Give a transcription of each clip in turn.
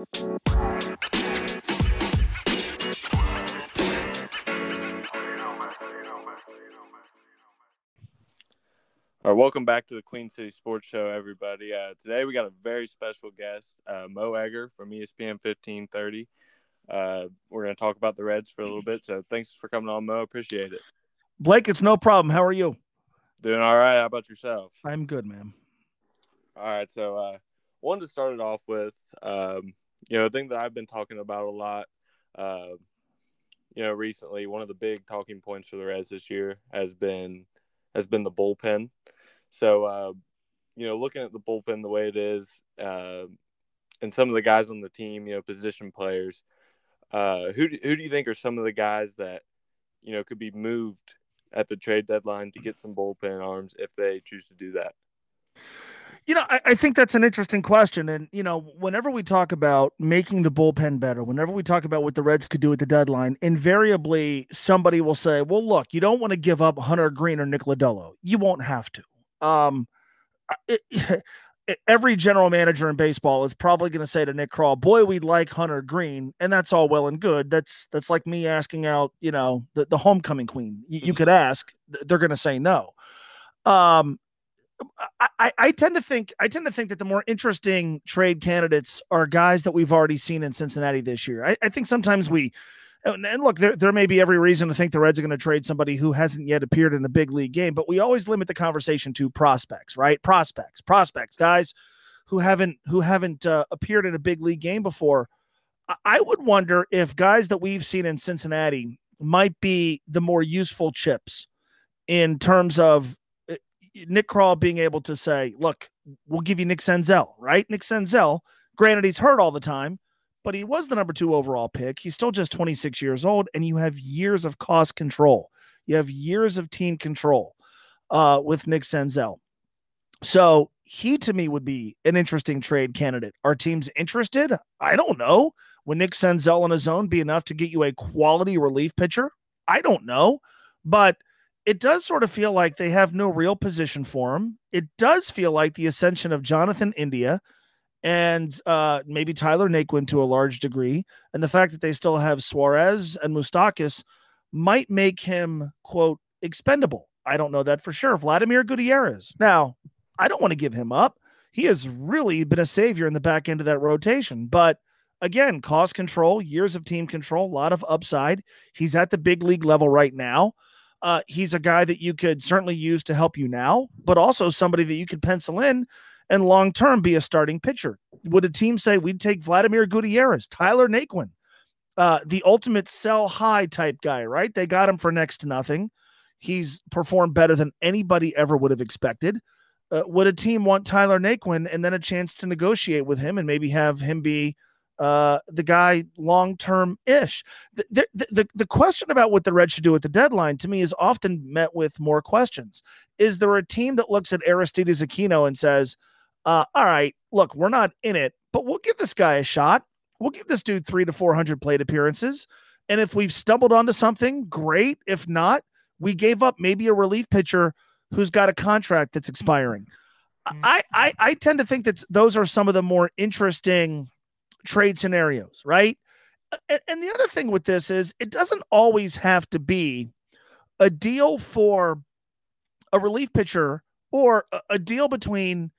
All right, welcome back to the Queen City Sports Show, everybody. Uh, today we got a very special guest, uh, Mo Egger from ESPN 1530. Uh, we're going to talk about the Reds for a little bit. So thanks for coming on, Mo. Appreciate it. Blake, it's no problem. How are you? Doing all right. How about yourself? I'm good, man. All right. So, uh, wanted to start it off with, um, you know, a thing that I've been talking about a lot, uh, you know, recently. One of the big talking points for the Reds this year has been has been the bullpen. So, uh, you know, looking at the bullpen the way it is, uh, and some of the guys on the team, you know, position players, uh, who who do you think are some of the guys that you know could be moved at the trade deadline to get some bullpen arms if they choose to do that? You know, I, I, think that's an interesting question. And, you know, whenever we talk about making the bullpen better, whenever we talk about what the Reds could do at the deadline, invariably somebody will say, well, look, you don't want to give up Hunter Greene or Nick Lodolo. You won't have to. Um, it, every general manager in baseball is probably going to say to Nick Krall, "Boy, we like Hunter Greene. and that's all well and good. That's that's like me asking out, you know, the, the homecoming queen. You, you mm-hmm. could ask; they're going to say no. Um, I, I tend to think I tend to think that the more interesting trade candidates are guys that we've already seen in Cincinnati this year. I, I think sometimes we and look, there, there may be every reason to think the Reds are going to trade somebody who hasn't yet appeared in a big league game, but we always limit the conversation to prospects, right? Prospects, prospects, guys who haven't who haven't uh, appeared in a big league game before. I would wonder if guys that we've seen in Cincinnati might be the more useful chips in terms of Nick Krall being able to say, "Look, we'll give you Nick Senzel, right? Nick Senzel. Granted, he's hurt all the time." but he was the number two overall pick. He's still just 26 years old, and you have years of cost control. You have years of team control uh, with Nick Senzel. So he to me would be an interesting trade candidate. Are teams interested? I don't know. Would Nick Senzel on his own be enough to get you a quality relief pitcher? I don't know. But it does sort of feel like they have no real position for him. It does feel like the ascension of Jonathan India – and uh, maybe Tyler Naquin to a large degree, and the fact that they still have Suarez and Moustakas might make him quote expendable. I don't know that for sure. Vladimir Gutierrez. Now, I don't want to give him up. He has really been a savior in the back end of that rotation, but again, cost control, years of team control, a lot of upside. He's at the big league level right now. Uh, he's a guy that you could certainly use to help you now, but also somebody that you could pencil in and long term be a starting pitcher? Would a team say we'd take Vladimir Gutierrez, Tyler Naquin, uh, the ultimate sell high type guy, right? They got him for next to nothing. He's performed better than anybody ever would have expected. Uh, would a team want Tyler Naquin and then a chance to negotiate with him and maybe have him be uh, the guy long term ish? The, the, the, the question about what the Reds should do at the deadline to me is often met with more questions. Is there a team that looks at Aristides Aquino and says, uh, all right, look, we're not in it, but we'll give this guy a shot. We'll give this dude three to 400 plate appearances. And if we've stumbled onto something, great. If not, we gave up maybe a relief pitcher who's got a contract that's expiring. I, I, I tend to think that those are some of the more interesting trade scenarios, right? And, and the other thing with this is it doesn't always have to be a deal for a relief pitcher or a, a deal between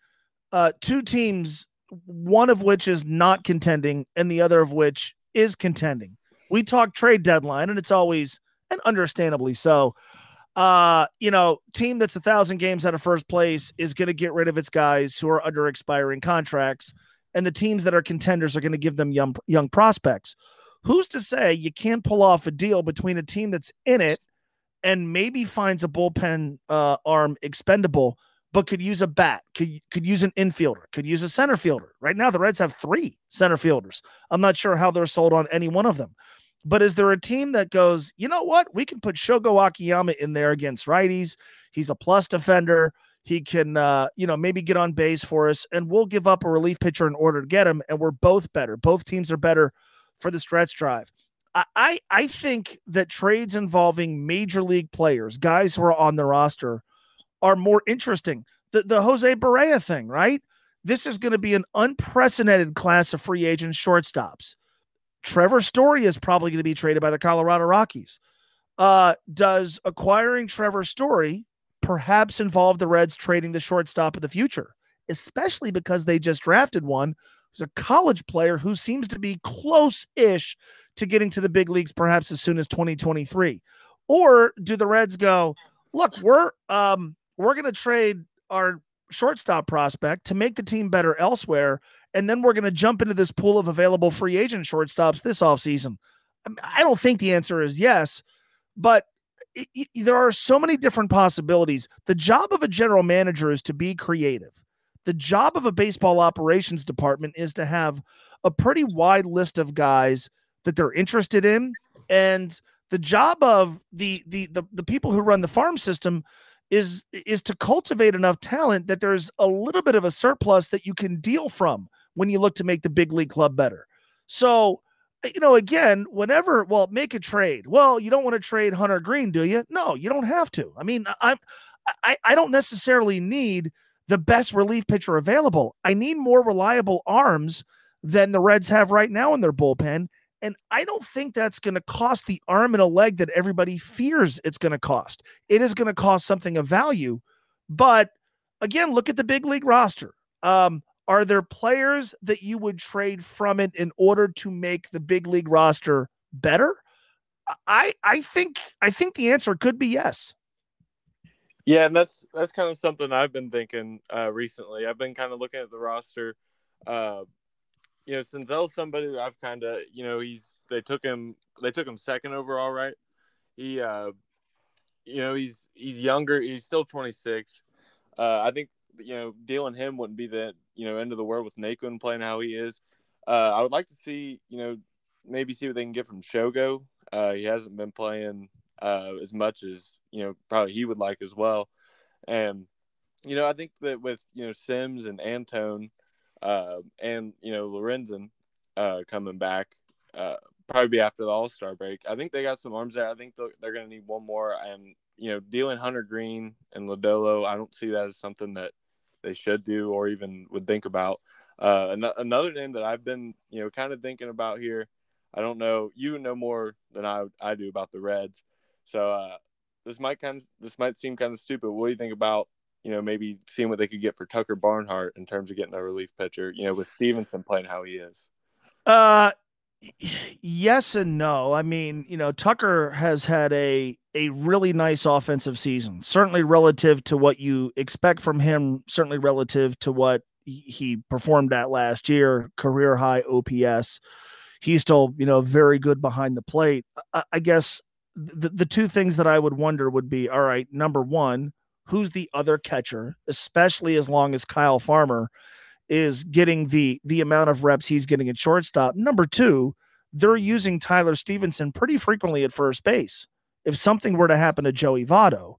uh, two teams, one of which is not contending and the other of which is contending. We talk trade deadline, and it's always, and understandably so, uh, you know, team that's a thousand games out of first place is going to get rid of its guys who are under expiring contracts, and the teams that are contenders are going to give them young young prospects. Who's to say you can't pull off a deal between a team that's in it and maybe finds a bullpen uh, arm expendable? but could use a bat, could could use an infielder, could use a center fielder. Right now, the Reds have three center fielders. I'm not sure how they're sold on any one of them. But is there a team that goes, you know what? We can put Shogo Akiyama in there against righties. He's a plus defender. He can, uh, you know, maybe get on base for us, and we'll give up a relief pitcher in order to get him. And we're both better. Both teams are better for the stretch drive. I, I think that trades involving major league players, guys who are on the roster, are more interesting. The the Jose Barrero thing, right? this is going to be an unprecedented class of free agent shortstops. Trevor Story is probably going to be traded by the Colorado Rockies. Uh, does acquiring Trevor Story perhaps involve the Reds trading the shortstop of the future, especially because they just drafted one who's a college player who seems to be close ish to getting to the big leagues perhaps as soon as 2023? Or do the Reds go, look, we're um we're to trade our shortstop prospect to make the team better elsewhere and then we're to jump into this pool of available free agent shortstops this offseason? I don't think the answer is yes, but it, it, there are so many different possibilities. The job of a general manager is to be creative. The job of a baseball operations department is to have a pretty wide list of guys that they're interested in and the job of the the the, the people who run the farm system is is to cultivate enough talent that there's a little bit of a surplus that you can deal from when you look to make the big league club better. So, you know, again, whenever, well, make a trade. Well, you don't want to trade Hunter Greene, do you? No, you don't have to. I mean, I'm I, I don't necessarily need the best relief pitcher available. I need more reliable arms than the Reds have right now in their bullpen. And I don't think that's going to cost the arm and a leg that everybody fears it's going to cost. It is going to cost something of value. But again, look at the big league roster. Um, are there players that you would trade from it in order to make the big league roster better? I I think I think the answer could be yes. Yeah, and that's that's kind of something I've been thinking uh, recently. I've been kind of looking at the roster. Uh, you know, Senzel's somebody that I've kind of, you know, he's they took him they took him second overall, right? He, uh, you know, he's he's younger. He's still 26. Uh, I think you know dealing him wouldn't be the you know end of the world with Naquin playing how he is. Uh, I would like to see you know maybe see what they can get from Shogo. Uh, he hasn't been playing uh, as much as you know probably he would like as well, and you know I think that with you know Sims and Antone uh, and you know Lorenzen uh, coming back, uh, probably be after the All Star break. I think they got some arms there. I think they're going to need one more. And you know, dealing Hunter Green and Lodolo, I don't see that as something that they should do or even would think about. Uh, an- another name that I've been you know kind of thinking about here. I don't know. You know more than I I do about the Reds, so uh, this might kind of this might seem kind of stupid. What do you think about you know, maybe seeing what they could get for Tucker Barnhart in terms of getting a relief pitcher, you know, with Stephenson playing how he is? Uh yes and no. I mean, you know, Tucker has had a a really nice offensive season. Certainly relative to what you expect from him, certainly relative to what he performed at last year, career high OPS. He's still, you know, very good behind the plate. I, I guess the, the two things that I would wonder would be all right, number one, who's the other catcher, especially as long as Kyle Farmer is getting the the amount of reps he's getting at shortstop. Number two, they're using Tyler Stephenson pretty frequently at first base. If something were to happen to Joey Votto,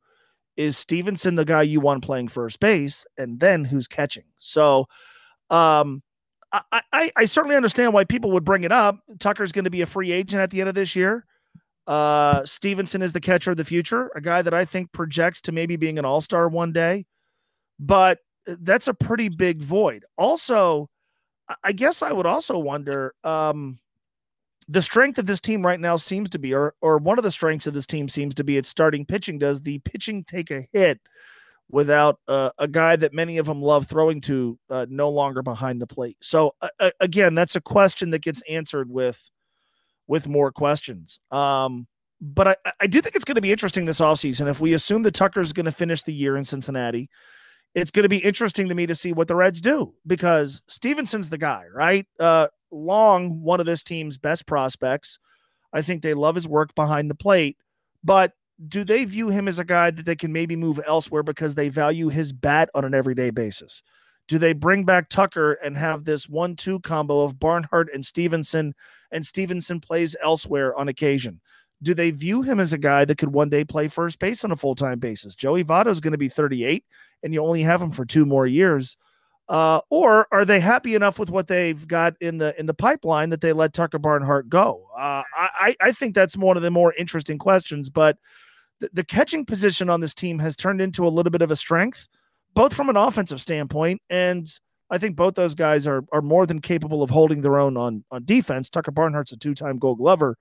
is Stephenson the guy you want playing first base, and then who's catching? So, um, I, I, I certainly understand why people would bring it up. Tucker's going to be a free agent at the end of this year. Uh, Stephenson is the catcher of the future, a guy that I think projects to maybe being an all star one day. But that's a pretty big void. Also, I guess I would also wonder um, the strength of this team right now seems to be, or, or one of the strengths of this team seems to be its starting pitching. Does the pitching take a hit without uh, a guy that many of them love throwing to uh, no longer behind the plate? So, uh, again, that's a question that gets answered with with more questions. Um, but I, I do think it's going to be interesting this offseason. If we assume that Tucker's going to finish the year in Cincinnati, it's going to be interesting to me to see what the Reds do because Stephenson's the guy, right? Uh, Long, one of this team's best prospects. I think they love his work behind the plate, but do they view him as a guy that they can maybe move elsewhere because they value his bat on an everyday basis? Do they bring back Tucker and have this one two combo of Barnhart and Stephenson, and Stephenson plays elsewhere on occasion? Do they view him as a guy that could one day play first base on a full time basis? Joey Votto is going to be 38, and you only have them for two more years. Uh, or are they happy enough with what they've got in the in the pipeline that they let Tucker Barnhart go? Uh, I I think that's one of the more interesting questions. But the, the catching position on this team has turned into a little bit of a strength both from an offensive standpoint and I think both those guys are are more than capable of holding their own on on defense. Tucker Barnhart's a two time Gold Glover.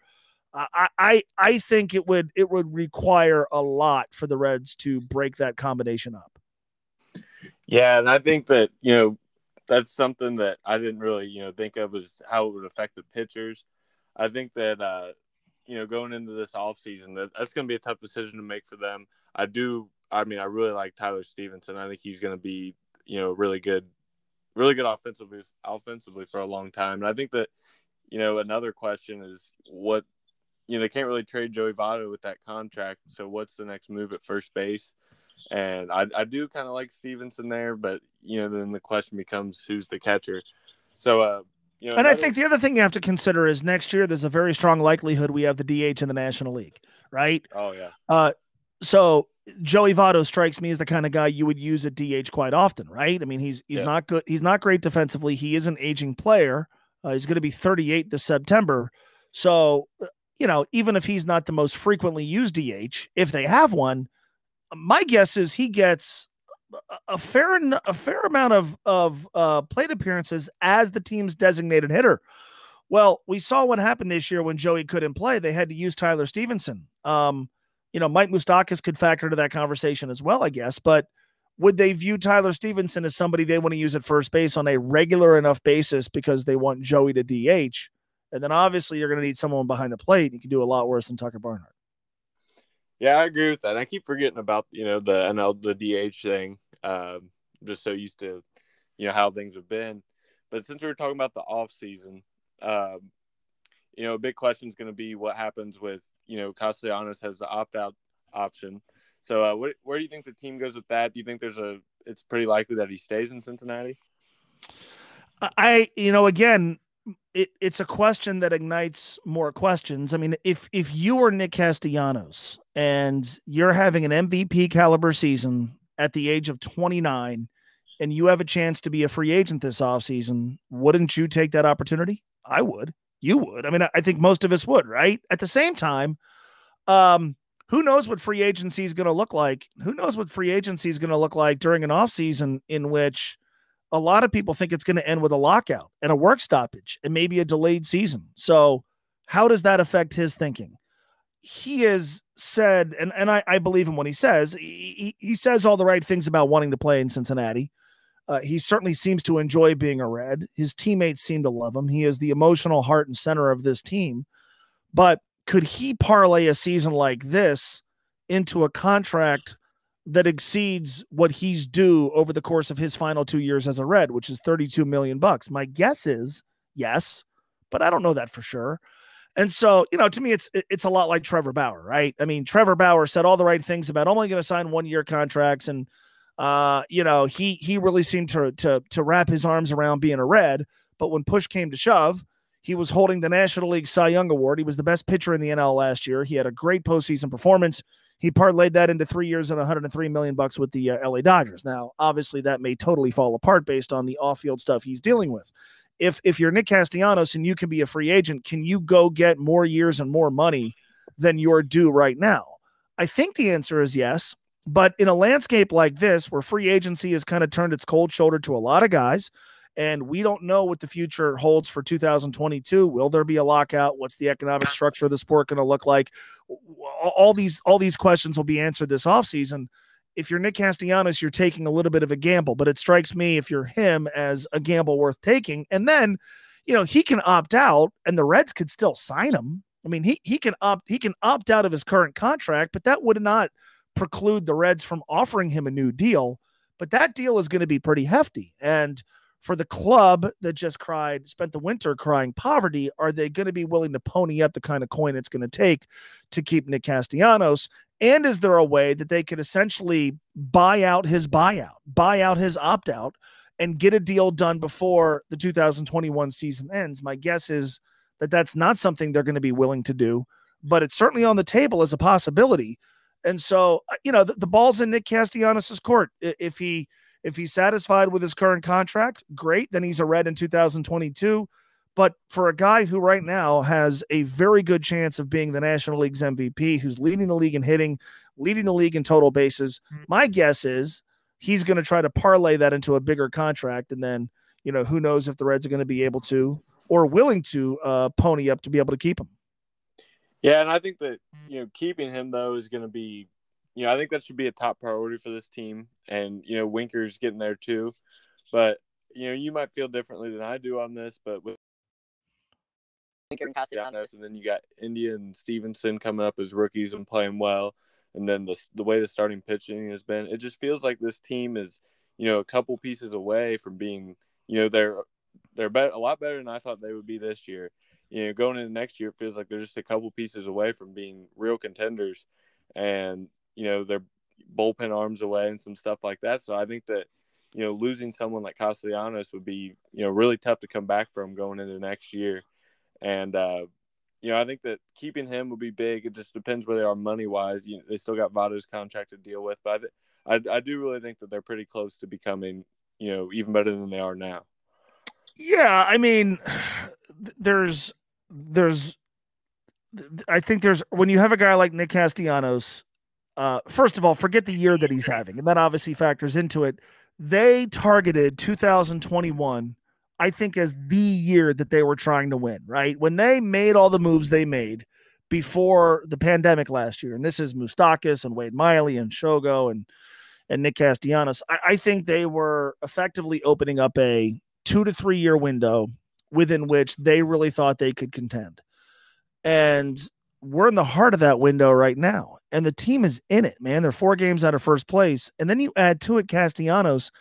I, I I think it would it would require a lot for the Reds to break that combination up. Yeah, and I think that you know that's something that I didn't really you know think of as how it would affect the pitchers. I think that uh, you know going into this off season that that's going to be a tough decision to make for them. I do. I mean, I really like Tyler Stephenson. I think he's going to be you know really good, really good offensively offensively for a long time. And I think that you know another question is what you know they can't really trade Joey Votto with that contract. So what's the next move at first base? And I, I do kind of like Stephenson there, but you know, then the question becomes who's the catcher. So, uh, you know, and another... I think the other thing you have to consider is next year there's a very strong likelihood we have the DH in the National League, right? Oh yeah. Uh, so Joey Votto strikes me as the kind of guy you would use at DH quite often, right? I mean, he's he's yeah. not good. He's not great defensively. He is an aging player. Uh, he's going to be 38 this September. So, uh, you know, even if he's not the most frequently used DH, if they have one, my guess is he gets a fair a fair amount of of uh, plate appearances as the team's designated hitter. Well, we saw what happened this year when Joey couldn't play. They had to use Tyler Stephenson. Um, you know, Mike Moustakas could factor into that conversation as well, I guess. But would they view Tyler Stephenson as somebody they want to use at first base on a regular enough basis because they want Joey to DH? And then obviously you're going to need someone behind the plate. You can do a lot worse than Tucker Barnhart. Yeah, I agree with that. And I keep forgetting about you know the NL the DH thing. Um, just so used to you know how things have been. But since we are talking about the off season, um, you know, a big question is going to be what happens with you know Castellanos has the opt out option. So uh, where where do you think the team goes with that? Do you think there's a it's pretty likely that he stays in Cincinnati? I you know again it, it's a question that ignites more questions. I mean, if if you are Nick Castellanos and you're having an MVP caliber season at the age of 29 and you have a chance to be a free agent this offseason, wouldn't you take that opportunity? I would. You would. I mean, I think most of us would, right? At the same time, um, who knows what free agency is going to look like? Who knows what free agency is going to look like during an offseason in which a lot of people think it's going to end with a lockout and a work stoppage and maybe a delayed season. So, how does that affect his thinking? He has said, and, and I, I believe him when he says, he, he says all the right things about wanting to play in Cincinnati. Uh, he certainly seems to enjoy being a Red. His teammates seem to love him. He is the emotional heart and center of this team. But could he parlay a season like this into a contract that exceeds what he's due over the course of his final two years as a Red, which is 32 million bucks. My guess is yes, but I don't know that for sure. And so, you know, to me, it's it's a lot like Trevor Bauer, right? I mean, Trevor Bauer said all the right things about only going to sign one year contracts, and uh, you know, he he really seemed to to to wrap his arms around being a Red. But when push came to shove, he was holding the National League Cy Young Award. He was the best pitcher in the NL last year. He had a great postseason performance. He parlayed that into three years and 103 million bucks with the uh, LA Dodgers. Now, obviously, that may totally fall apart based on the off-field stuff he's dealing with. If if you're Nick Castellanos and you can be a free agent, can you go get more years and more money than you're due right now? I think the answer is yes. But in a landscape like this, where free agency has kind of turned its cold shoulder to a lot of guys, and we don't know what the future holds for 2022. Will there be a lockout? What's the economic structure of the sport going to look like? All these all these questions will be answered this offseason. If you're Nick Castellanos, you're taking a little bit of a gamble, but it strikes me if you're him as a gamble worth taking. And then, you know, he can opt out and the Reds could still sign him. I mean, he he can opt he can opt out of his current contract, but that would not preclude the Reds from offering him a new deal. But that deal is going to be pretty hefty. And for the club that just cried, spent the winter crying poverty, are they going to be willing to pony up the kind of coin it's going to take to keep Nick Castellanos? And is there a way that they could essentially buy out his buyout, buy out his opt out, and get a deal done before the 2021 season ends? My guess is that that's not something they're going to be willing to do, but it's certainly on the table as a possibility. And so, uh, you know, the, the ball's in Nick Castellanos' court. If he if he's satisfied with his current contract, great. Then he's a red in 2022. But for a guy who right now has a very good chance of being the National League's MVP, who's leading the league in hitting, leading the league in total bases, hmm. my guess is he's going to try to parlay that into a bigger contract. And then you know, who knows if the Reds are going to be able to or willing to uh, pony up to be able to keep him. Yeah, and I think that you know keeping him though is going to be, you know, I think that should be a top priority for this team, and you know Winker's getting there too, but you know you might feel differently than I do on this, but with Winker and Castellanos, and then you got India and Stephenson coming up as rookies and playing well, and then the the way the starting pitching has been, it just feels like this team is you know a couple pieces away from being you know they're they're better a lot better than I thought they would be this year. You know, going into next year, it feels like they're just a couple pieces away from being real contenders, and you know, they're bullpen arms away and some stuff like that. So I think that you know, losing someone like Castellanos would be you know really tough to come back from going into next year, and uh, you know, I think that keeping him would be big. It just depends where they are money wise. You know, they still got Votto's contract to deal with, but I, I, I do really think that they're pretty close to becoming you know even better than they are now. Yeah, I mean, there's there's I think there's when you have a guy like Nick Castellanos, uh, first of all, forget the year that he's having, and that obviously factors into it. They targeted 2021, I think, as the year that they were trying to win, right? When they made all the moves they made before the pandemic last year, and this is Moustakas and Wade Miley and Shogo and and Nick Castellanos, I, I think they were effectively opening up a two to three year window within which they really thought they could contend. And we're in the heart of that window right now. And the team is in it, man. They're four games out of first place. And then you add to it Castellanos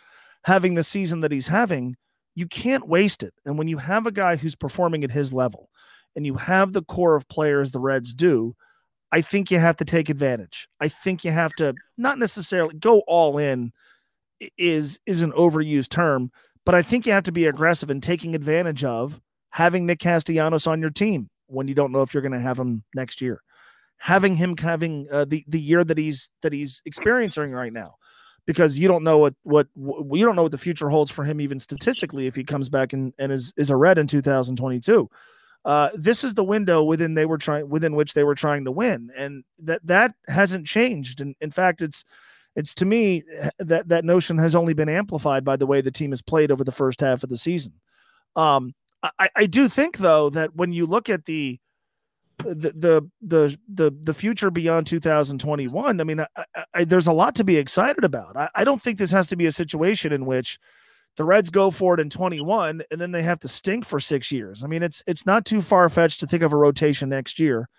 having the season that he's having. You can't waste it. And when you have a guy who's performing at his level and you have the core of players the Reds do, I think you have to take advantage. I think you have to not necessarily go all in is is an overused term, but I think you have to be aggressive in taking advantage of having Nick Castellanos on your team when you don't know if you're going to have him next year. Having him having uh, the the year that he's that he's experiencing right now, because you don't know what what you don't know what the future holds for him even statistically if he comes back and, and is is a red in 2022. Uh, this is the window within they were trying within which they were trying to win, and that that hasn't changed. And in fact, it's it's to me that that notion has only been amplified by the way the team has played over the first half of the season. Um, I, I do think though that when you look at the the the the the, the future beyond 2021, I mean, I, I, there's a lot to be excited about. I, don't think this has to be a situation in which the Reds go for it in 21 and then they have to stink for six years. I mean, it's it's not too far fetched to think of a rotation next year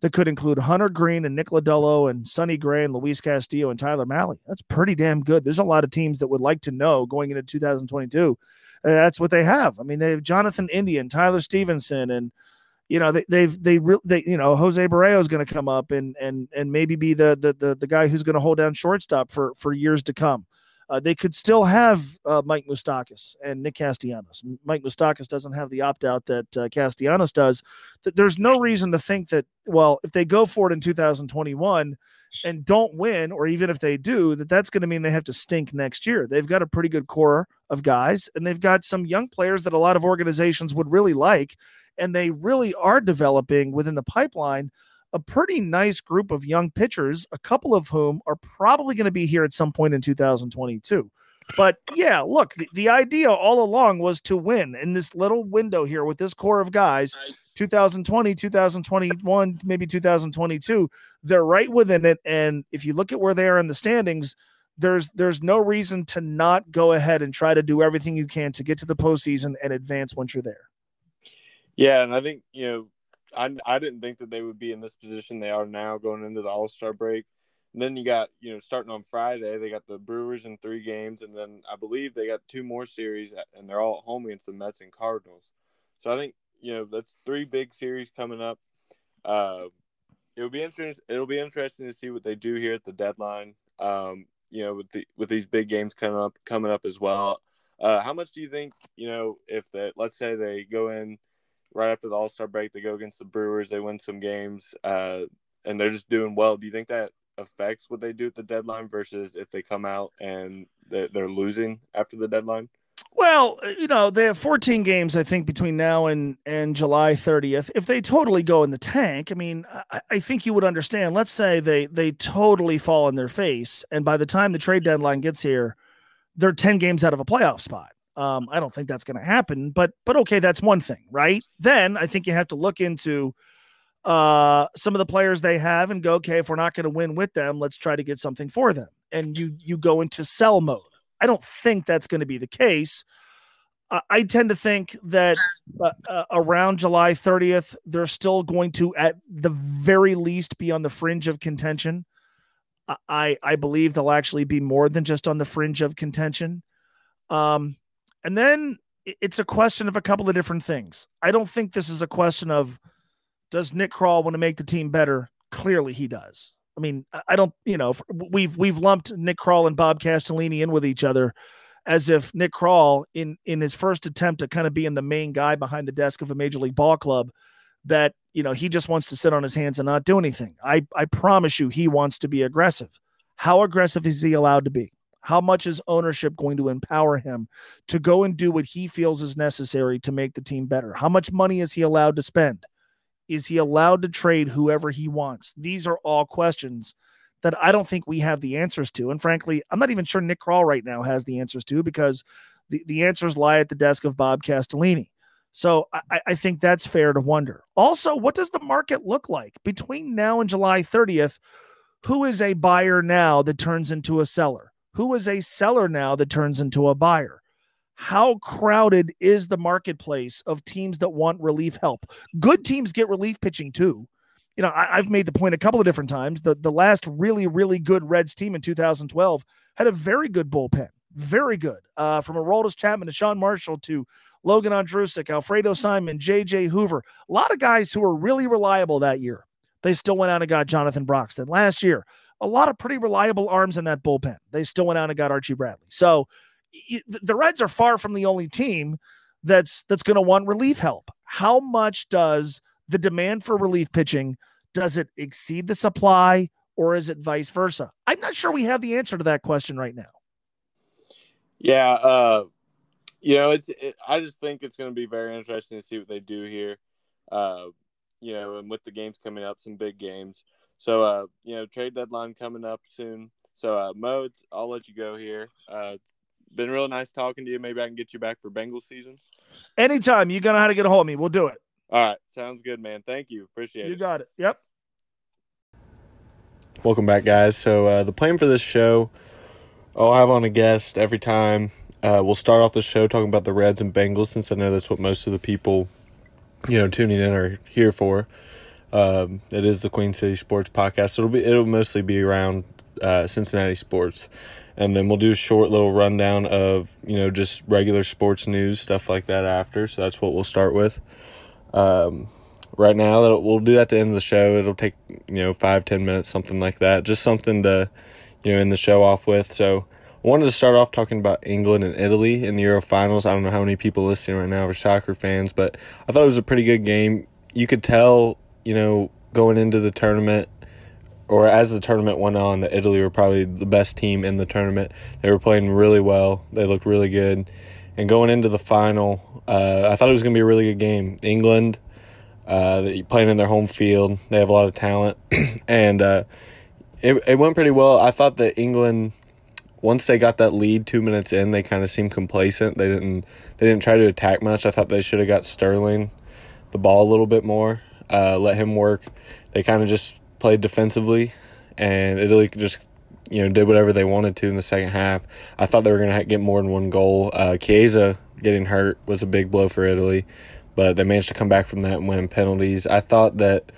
that could include Hunter Greene and Nick Lodolo and Sonny Gray and Luis Castillo and Tyler Mahle. That's pretty damn good. There's a lot of teams that would like to know going into 2022. Uh, that's what they have. I mean, they have Jonathan India, Tyler Stephenson, and you know they, they've they they you know Jose Barrero is going to come up and and and maybe be the the the, the guy who's going to hold down shortstop for for years to come. Uh, they could still have uh, Mike Moustakas and Nick Castellanos. Mike Moustakas doesn't have the opt out that uh, Castellanos does. That there's no reason to think that well, if they go for it in 2021 and don't win, or even if they do, that that's going to mean they have to stink next year. They've got a pretty good core of guys, and they've got some young players that a lot of organizations would really like, and they really are developing within the pipeline a pretty nice group of young pitchers, a couple of whom are probably going to be here at some point in 2022. But yeah, look, the, the idea all along was to win in this little window here with this core of guys 2020, 2021, maybe 2022. They're right within it. And if you look at where they are in the standings, there's there's no reason to not go ahead and try to do everything you can to get to the postseason and advance once you're there. Yeah, and I think you know I, I didn't think that they would be in this position they are now going into the All Star break. And then you got you know starting on Friday they got the Brewers in three games, and then I believe they got two more series, and they're all at home against the Mets and Cardinals. So I think you know that's three big series coming up. Uh, it'll be interesting. It'll be interesting to see what they do here at the deadline. Um, you know, with the with these big games coming up coming up as well. Uh, how much do you think you know if that? Let's say they go in right after the All Star break, they go against the Brewers, they win some games, uh, and they're just doing well. Do you think that affects what they do at the deadline versus if they come out and they're losing after the deadline? Well, you know, they have 14 games, I think, between now and, and July 30th. If they totally go in the tank, I mean, I, I, think you would understand. Let's say they they totally fall in their face, and by the time the trade deadline gets here, they're 10 games out of a playoff spot. Um, I don't think that's going to happen, but but okay, that's one thing, right? Then I think you have to look into uh, some of the players they have and go, okay, if we're not going to win with them, let's try to get something for them. And you you go into sell mode. I don't think that's going to be the case. I tend to think that uh, uh, around July 30th, they're still going to, at the very least, be on the fringe of contention. I I believe they'll actually be more than just on the fringe of contention. Um, and then it's a question of a couple of different things. I don't think this is a question of does Nick Krall want to make the team better? Clearly, he does. I mean, I don't, you know, we've we've lumped Nick Krall and Bob Castellini in with each other as if Nick Krall, in in his first attempt to kind of being the main guy behind the desk of a major league ball club, that you know he just wants to sit on his hands and not do anything. I I promise you, he wants to be aggressive. How aggressive is he allowed to be? How much is ownership going to empower him to go and do what he feels is necessary to make the team better? How much money is he allowed to spend? Is he allowed to trade whoever he wants? These are all questions that I don't think we have the answers to. And frankly, I'm not even sure Nick Krall right now has the answers to because the, the answers lie at the desk of Bob Castellini. So I, I think that's fair to wonder. Also, what does the market look like between now and July 30th? Who is a buyer now that turns into a seller? Who is a seller now that turns into a buyer? how crowded is the marketplace of teams that want relief help? Good teams get relief pitching too. You know, I, have made the point a couple of different times. The the last really, really good Reds team in 2012 had a very good bullpen, very good. Uh, from Aroldis Chapman to Sean Marshall to Logan Ondrusek, Alfredo Simon, J.J. Hoover, a lot of guys who were really reliable that year. They still went out and got Jonathan Broxton. Last year, a lot of pretty reliable arms in that bullpen. They still went out and got Archie Bradley. So the Reds are far from the only team that's that's going to want relief help. How much does the demand for relief pitching does it exceed the supply or is it vice versa? I'm not sure we have the answer to that question right now. Yeah, uh you know, it's it, I just think it's going to be very interesting to see what they do here. Uh you know, and with the games coming up, some big games. So uh, you know, trade deadline coming up soon. So uh modes, I'll let you go here. Uh been real nice talking to you. Maybe I can get you back for Bengals season. Anytime you're gonna know how to get a hold of me. We'll do it. All right. Sounds good, man. Thank you. Appreciate you it. You got it. Yep. Welcome back, guys. So uh, the plan for this show, I'll have on a guest every time. Uh, we'll start off the show talking about the Reds and Bengals, since I know that's what most of the people, you know, tuning in are here for. Um, it is the Queen City Sports Podcast. It'll be it'll mostly be around uh, Cincinnati sports and then we'll do a short little rundown of you know just regular sports news stuff like that after so that's what we'll start with um, right now we'll do that at the end of the show it'll take you know five ten minutes something like that just something to you know end the show off with so I wanted to start off talking about England and Italy in the Euro finals. I don't know how many people listening right now are soccer fans, but I thought it was a pretty good game. You could tell, you know, going into the tournament or as the tournament went on, that Italy were probably the best team in the tournament. They were playing really well. They looked really good. And going into the final, uh, I thought it was going to be a really good game. England, uh, playing in their home field, they have a lot of talent, and uh, it it went pretty well. I thought that England, once they got that lead two minutes in, they kind of seemed complacent. They didn't they didn't try to attack much. I thought they should have got Sterling the ball a little bit more, uh, let him work. They kind of just played defensively, and Italy just you know did whatever they wanted to in the second half. I thought they were going to get more than one goal. Uh, Chiesa getting hurt was a big blow for Italy, but they managed to come back from that and win penalties. I thought that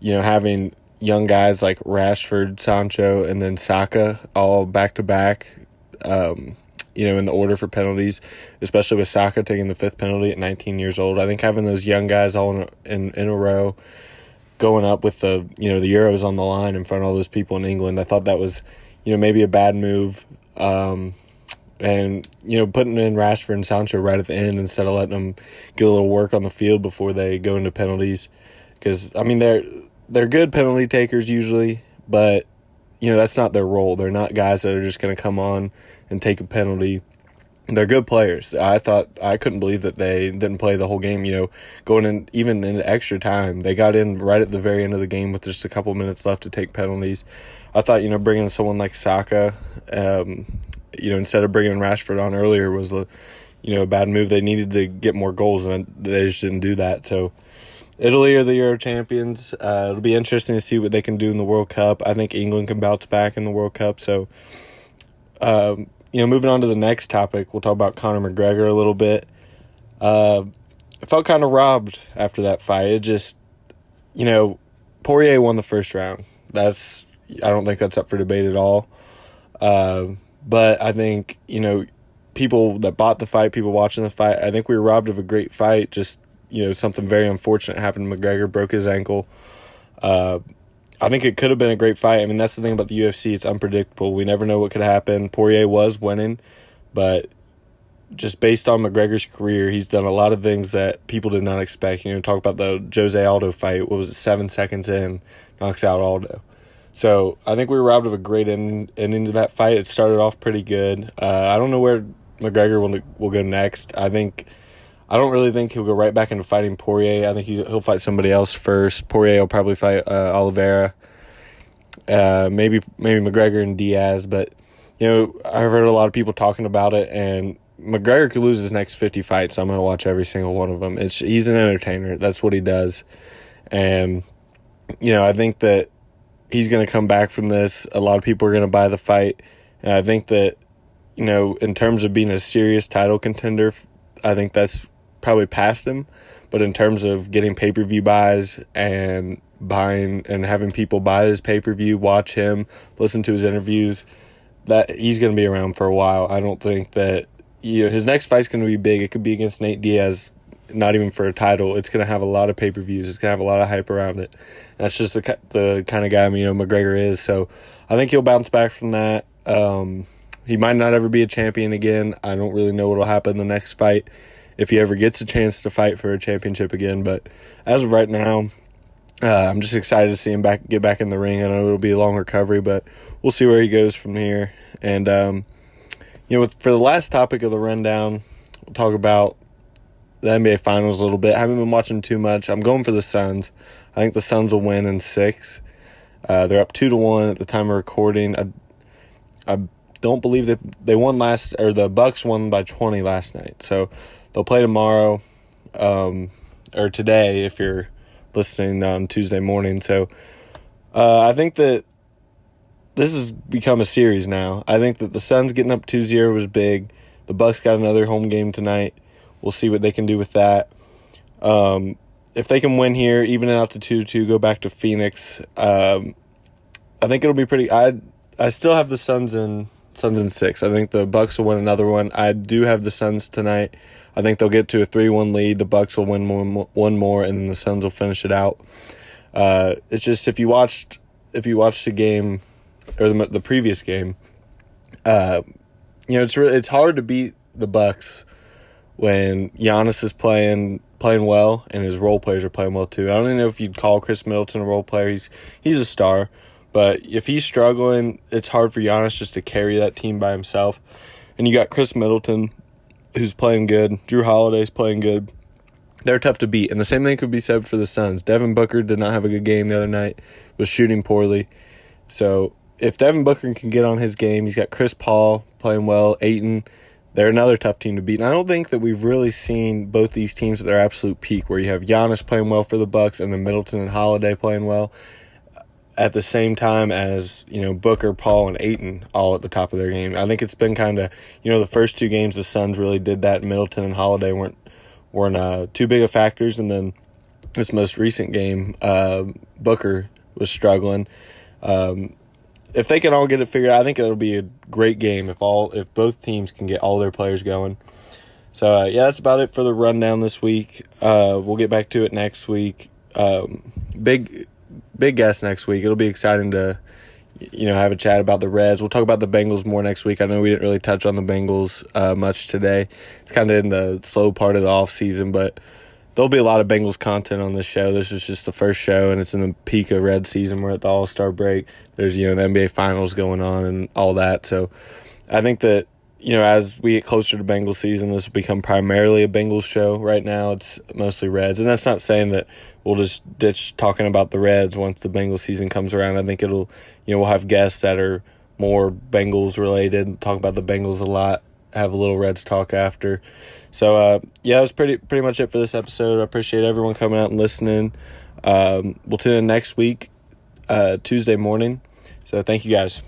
you know having young guys like Rashford, Sancho, and then Saka all back to back. You know, in the order for penalties, especially with Saka taking the fifth penalty at 19 years old. I think having those young guys all in, in, in a row going up with the you know the Euros on the line in front of all those people in England. I thought that was you know maybe a bad move. Um, and you know putting in Rashford and Sancho right at the end instead of letting them get a little work on the field before they go into penalties because I mean they're they're good penalty takers usually but you know that's not their role they're not guys that are just going to come on and take a penalty they're good players. I thought I couldn't believe that they didn't play the whole game. You know, going in even in extra time, they got in right at the very end of the game with just a couple minutes left to take penalties. I thought you know bringing someone like Saka, um, you know, instead of bringing Rashford on earlier was a you know a bad move. They needed to get more goals, and they just didn't do that. So. Italy are the Euro champions. Uh, it'll be interesting to see what they can do in the World Cup. I think England can bounce back in the World Cup. So, um, you know, moving on to the next topic, we'll talk about Conor McGregor a little bit. Uh, I felt kind of robbed after that fight. It just, you know, Poirier won the first round. That's I don't think that's up for debate at all. Uh, but I think you know people that bought the fight, people watching the fight. I think we were robbed of a great fight. Just you know something very unfortunate happened. McGregor broke his ankle. Uh, I think it could have been a great fight. I mean, that's the thing about the UFC; it's unpredictable. We never know what could happen. Poirier was winning, but just based on McGregor's career, he's done a lot of things that people did not expect. You know, talk about the Jose Aldo fight. What was it? Seven seconds in, knocks out Aldo. So I think we were robbed of a great end, ending to that fight. It started off pretty good. Uh, I don't know where McGregor will will go next. I think I don't really think he'll go right back into fighting Poirier. I think he, will fight somebody else first. Poirier will probably fight uh, Oliveira. Uh, maybe maybe McGregor and Diaz, but you know I've heard a lot of people talking about it, and McGregor could lose his next 50 fights. I'm going to watch every single one of them. It's he's an entertainer. That's what he does. And you know, I think that he's going to come back from this. A lot of people are going to buy the fight. And I think that you know, in terms of being a serious title contender, I think that's probably past him. But in terms of getting pay-per-view buys and buying and having people buy his pay-per-view, watch him, listen to his interviews, that he's going to be around for a while. I don't think that you know, his next fight's going to be big. It could be against Nate Diaz, not even for a title. It's going to have a lot of pay per views. It's going to have a lot of hype around it. And that's just the the kind of guy you know McGregor is. So I think he'll bounce back from that. Um, he might not ever be a champion again. I don't really know what'll happen in the next fight if he ever gets a chance to fight for a championship again. But as of right now, uh, I'm just excited to see him back get back in the ring. I know it'll be a long recovery, but we'll see where he goes from here. And um, you know, for the last topic of the rundown, we'll talk about the NBA Finals a little bit. I haven't been watching too much. I'm going for the Suns. I think the Suns will win in six. Uh, they're up two to one at the time of recording. I, I don't believe that they won last, or the Bucks won by 20 last night. So they'll play tomorrow, um, or today if you're listening on Tuesday morning. So uh, I think that this has become a series now. I think that the Suns getting up 2-0 was big. The Bucks got another home game tonight. We'll see what they can do with that. Um, if they can win here, even out to 2-2, go back to Phoenix. Um, I think it'll be pretty I I still have the Suns in Suns in 6. I think the Bucks will win another one. I do have the Suns tonight. I think they'll get to a 3-1 lead. The Bucks will win one, one more and then the Suns will finish it out. Uh, it's just if you watched if you watched the game or the the previous game, uh, you know, it's it's hard to beat the Bucks when Giannis is playing playing well and his role players are playing well too. I don't even know if you'd call Khris Middleton a role player. He's he's a star, but if he's struggling, it's hard for Giannis just to carry that team by himself. And you got Khris Middleton, who's playing good. Jrue Holiday's playing good. They're tough to beat. And the same thing could be said for the Suns. Devin Booker did not have a good game the other night, was shooting poorly. So if Devin Booker can get on his game, he's got Chris Paul playing well, Ayton. They're another tough team to beat. And I don't think that we've really seen both these teams at their absolute peak, where you have Giannis playing well for the Bucks and then Middleton and Holiday playing well at the same time as you know Booker, Paul, and Ayton all at the top of their game. I think it's been kind of you know the first two games the Suns really did that. Middleton and Holiday weren't weren't uh, too big of factors, and then this most recent game, uh, Booker was struggling. Um, if they can all get it figured out, I think it'll be a great game if all if both teams can get all their players going. So uh, yeah, that's about it for the rundown this week. Uh, we'll get back to it next week. Um, big big guest next week. It'll be exciting to you know have a chat about the Reds. We'll talk about the Bengals more next week. I know we didn't really touch on the Bengals uh, much today. It's kind of in the slow part of the off season, but there'll be a lot of Bengals content on this show. This is just the first show, and it's in the peak of red season. We're at the All Star break. There's you know the NBA Finals going on and all that. So I think that you know as we get closer to Bengals season, this will become primarily a Bengals show. Right now, it's mostly Reds, and that's not saying that we'll just ditch talking about the Reds once the Bengals season comes around. I think it'll you know we'll have guests that are more Bengals related, talk about the Bengals a lot have a little Reds talk after. So uh, yeah, that was pretty pretty much it for this episode. I appreciate everyone coming out and listening. Um, we'll tune in next week, uh, Tuesday morning. So thank you guys.